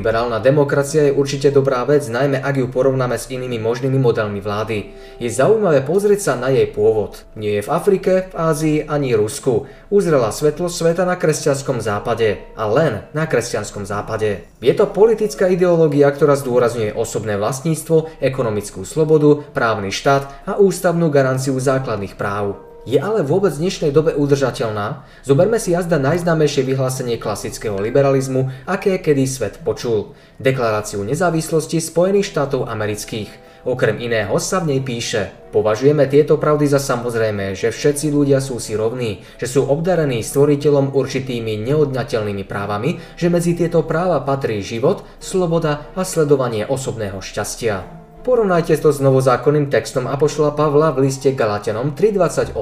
Liberálna demokracia je určite dobrá vec, najmä ak ju porovnáme s inými možnými modelmi vlády. Je zaujímavé pozrieť sa na jej pôvod. Nie je v Afrike, v Ázii ani Rusku. Uzrela svetlo sveta na kresťanskom západe. A len na kresťanskom západe. Je to politická ideológia, ktorá zdôrazňuje osobné vlastníctvo, ekonomickú slobodu, právny štát a ústavnú garanciu základných práv. Je ale vôbec v dnešnej dobe udržateľná? Zoberme si jazda najznámejšie vyhlásenie klasického liberalizmu, aké kedy svet počul. Deklaráciu nezávislosti Spojených štátov amerických. Okrem iného sa v nej píše Považujeme tieto pravdy za samozrejme, že všetci ľudia sú si rovní, že sú obdarení stvoriteľom určitými neodňateľnými právami, že medzi tieto práva patrí život, sloboda a sledovanie osobného šťastia. Porovnajte to s novozákonným textom Apoštola Pavla v liste Galatianom 3.28.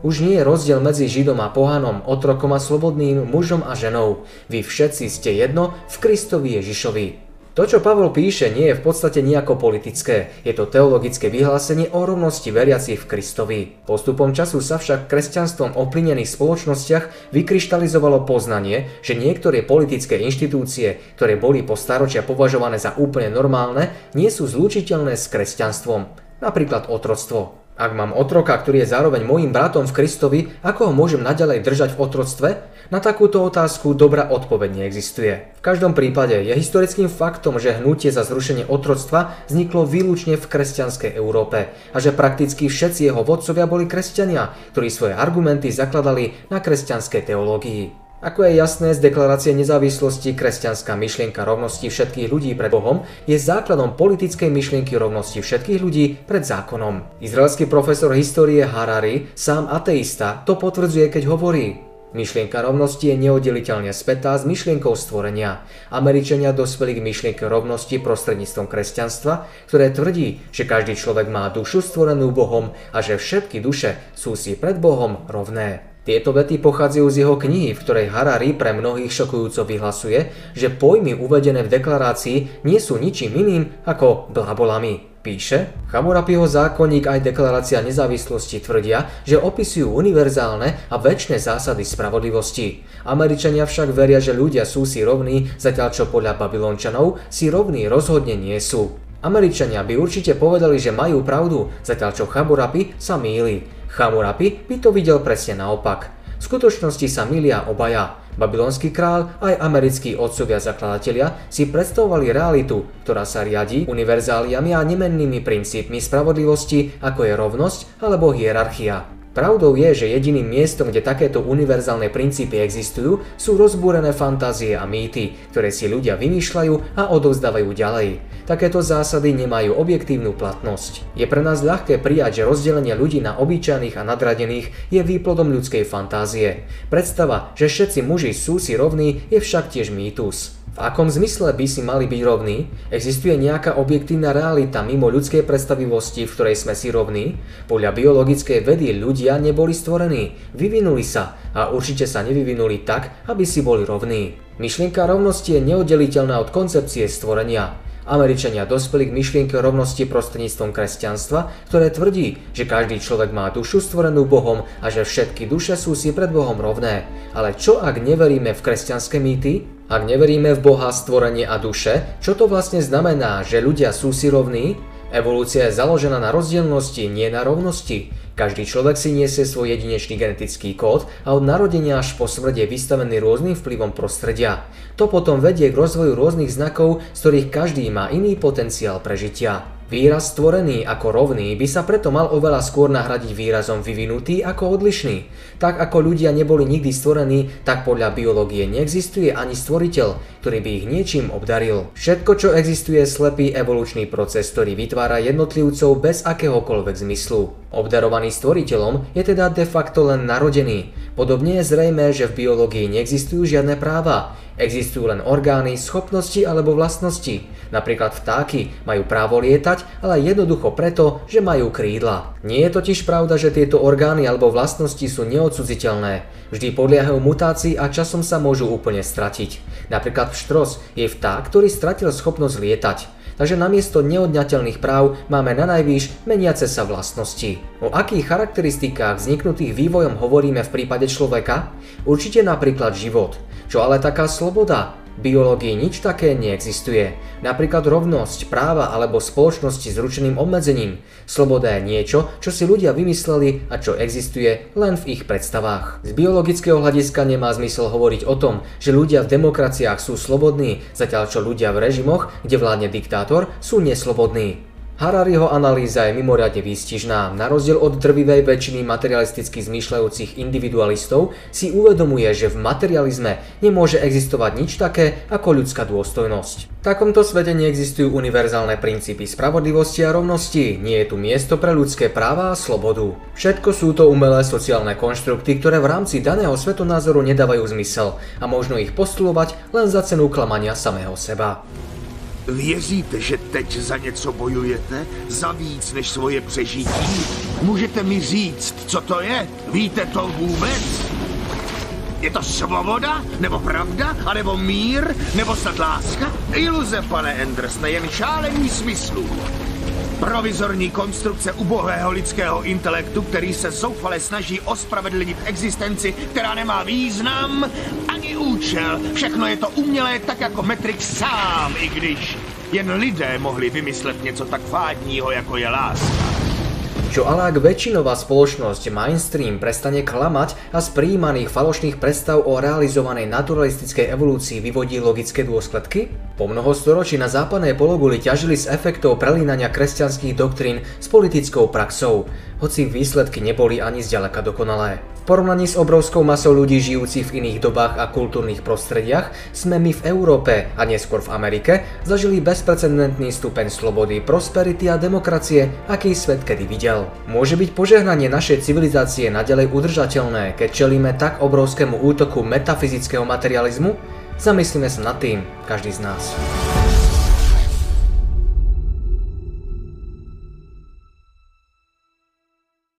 Už nie je rozdiel medzi Židom a pohanom, otrokom a slobodným, mužom a ženou. Vy všetci ste jedno v Kristovi Ježišovi. To, čo Pavol píše, nie je v podstate nejako politické. Je to teologické vyhlásenie o rovnosti veriacich v Kristovi. Postupom času sa však kresťanstvom oplinených spoločnostiach vykryštalizovalo poznanie, že niektoré politické inštitúcie, ktoré boli po staročia považované za úplne normálne, nie sú zlučiteľné s kresťanstvom. Napríklad otroctvo. Ak mám otroka, ktorý je zároveň môjim bratom v Kristovi, ako ho môžem naďalej držať v otroctve? Na takúto otázku dobrá odpoveď neexistuje. V každom prípade je historickým faktom, že hnutie za zrušenie otroctva vzniklo výlučne v kresťanskej Európe a že prakticky všetci jeho vodcovia boli kresťania, ktorí svoje argumenty zakladali na kresťanskej teológii. Ako je jasné z deklarácie nezávislosti, kresťanská myšlienka rovnosti všetkých ľudí pred Bohom je základom politickej myšlienky rovnosti všetkých ľudí pred zákonom. Izraelský profesor histórie Harari, sám ateista, to potvrdzuje, keď hovorí, Myšlienka rovnosti je neoddeliteľne spätá s myšlienkou stvorenia. Američania dospeli k myšlienke rovnosti prostredníctvom kresťanstva, ktoré tvrdí, že každý človek má dušu stvorenú Bohom a že všetky duše sú si pred Bohom rovné. Tieto vety pochádzajú z jeho knihy, v ktorej Harari pre mnohých šokujúco vyhlasuje, že pojmy uvedené v deklarácii nie sú ničím iným ako blabolami. Píše, Chamurapiho zákonník aj deklarácia nezávislosti tvrdia, že opisujú univerzálne a väčšie zásady spravodlivosti. Američania však veria, že ľudia sú si rovní, zatiaľ čo podľa Babylončanov si rovní rozhodne nie sú. Američania by určite povedali, že majú pravdu, zatiaľ čo Chamurapi sa míli. Chamurapi by to videl presne naopak. V skutočnosti sa milia obaja. Babylonský král aj americkí otcovia zakladatelia si predstavovali realitu, ktorá sa riadi univerzáliami a nemennými princípmi spravodlivosti, ako je rovnosť alebo hierarchia. Pravdou je, že jediným miestom, kde takéto univerzálne princípy existujú, sú rozbúrené fantázie a mýty, ktoré si ľudia vymýšľajú a odovzdávajú ďalej. Takéto zásady nemajú objektívnu platnosť. Je pre nás ľahké prijať, že rozdelenie ľudí na obyčajných a nadradených je výplodom ľudskej fantázie. Predstava, že všetci muži sú si rovní, je však tiež mýtus. V akom zmysle by si mali byť rovní? Existuje nejaká objektívna realita mimo ľudskej predstavivosti, v ktorej sme si rovní? Podľa biologickej vedy ľudia neboli stvorení, vyvinuli sa a určite sa nevyvinuli tak, aby si boli rovní. Myšlienka rovnosti je neoddeliteľná od koncepcie stvorenia. Američania dospeli k myšlienke rovnosti prostredníctvom kresťanstva, ktoré tvrdí, že každý človek má dušu stvorenú Bohom a že všetky duše sú si pred Bohom rovné. Ale čo ak neveríme v kresťanské mýty? Ak neveríme v Boha, stvorenie a duše, čo to vlastne znamená, že ľudia sú si rovní? Evolúcia je založená na rozdielnosti, nie na rovnosti. Každý človek si niesie svoj jedinečný genetický kód a od narodenia až po smrť je vystavený rôznym vplyvom prostredia. To potom vedie k rozvoju rôznych znakov, z ktorých každý má iný potenciál prežitia. Výraz stvorený ako rovný by sa preto mal oveľa skôr nahradiť výrazom vyvinutý ako odlišný. Tak ako ľudia neboli nikdy stvorení, tak podľa biológie neexistuje ani stvoriteľ, ktorý by ich niečím obdaril. Všetko, čo existuje, je slepý evolučný proces, ktorý vytvára jednotlivcov bez akéhokoľvek zmyslu. Obdarovaný stvoriteľom je teda de facto len narodený. Podobne je zrejme, že v biológii neexistujú žiadne práva. Existujú len orgány, schopnosti alebo vlastnosti. Napríklad vtáky majú právo lietať, ale jednoducho preto, že majú krídla. Nie je totiž pravda, že tieto orgány alebo vlastnosti sú neodsudziteľné. Vždy podliehajú mutácii a časom sa môžu úplne stratiť. Napríklad štros je vták, ktorý stratil schopnosť lietať. Takže namiesto neodňateľných práv máme na najvýš meniace sa vlastnosti. O akých charakteristikách vzniknutých vývojom hovoríme v prípade človeka? Určite napríklad život. Čo ale taká sloboda? Biológii nič také neexistuje. Napríklad rovnosť, práva alebo spoločnosti s ručeným obmedzením. Sloboda je niečo, čo si ľudia vymysleli a čo existuje len v ich predstavách. Z biologického hľadiska nemá zmysel hovoriť o tom, že ľudia v demokraciách sú slobodní, zatiaľ čo ľudia v režimoch, kde vládne diktátor, sú neslobodní. Harariho analýza je mimoriadne výstižná. Na rozdiel od drvivej väčšiny materialisticky zmýšľajúcich individualistov si uvedomuje, že v materializme nemôže existovať nič také ako ľudská dôstojnosť. V takomto svete neexistujú univerzálne princípy spravodlivosti a rovnosti, nie je tu miesto pre ľudské práva a slobodu. Všetko sú to umelé sociálne konštrukty, ktoré v rámci daného svetonázoru nedávajú zmysel a možno ich postulovať len za cenu klamania samého seba. Věříte, že teď za něco bojujete? Za víc než svoje přežití? Můžete mi říct, co to je? Víte to vůbec? Je to svoboda? Nebo pravda? A nebo mír? Nebo snad láska? Iluze, pane Enders, nejen šálení smyslů. Provizorní konstrukce ubohého lidského intelektu, který se zoufale snaží ospravedlnit existenci, která nemá význam ani účel. Všechno je to umělé, tak jako Matrix sám, i když jen lidé mohli vymyslet něco tak fádního, jako je láska. Čo ale ak väčšinová spoločnosť mainstream prestane klamať a z prijímaných falošných predstav o realizovanej naturalistickej evolúcii vyvodí logické dôsledky? Po mnoho storočí na západnej pologuli ťažili z efektov prelínania kresťanských doktrín s politickou praxou, hoci výsledky neboli ani zďaleka dokonalé. Porovnaní s obrovskou masou ľudí žijúcich v iných dobách a kultúrnych prostrediach sme my v Európe a neskôr v Amerike zažili bezprecedentný stupeň slobody, prosperity a demokracie, aký svet kedy videl. Môže byť požehnanie našej civilizácie nadalej udržateľné, keď čelíme tak obrovskému útoku metafyzického materializmu? Zamyslíme sa nad tým, každý z nás.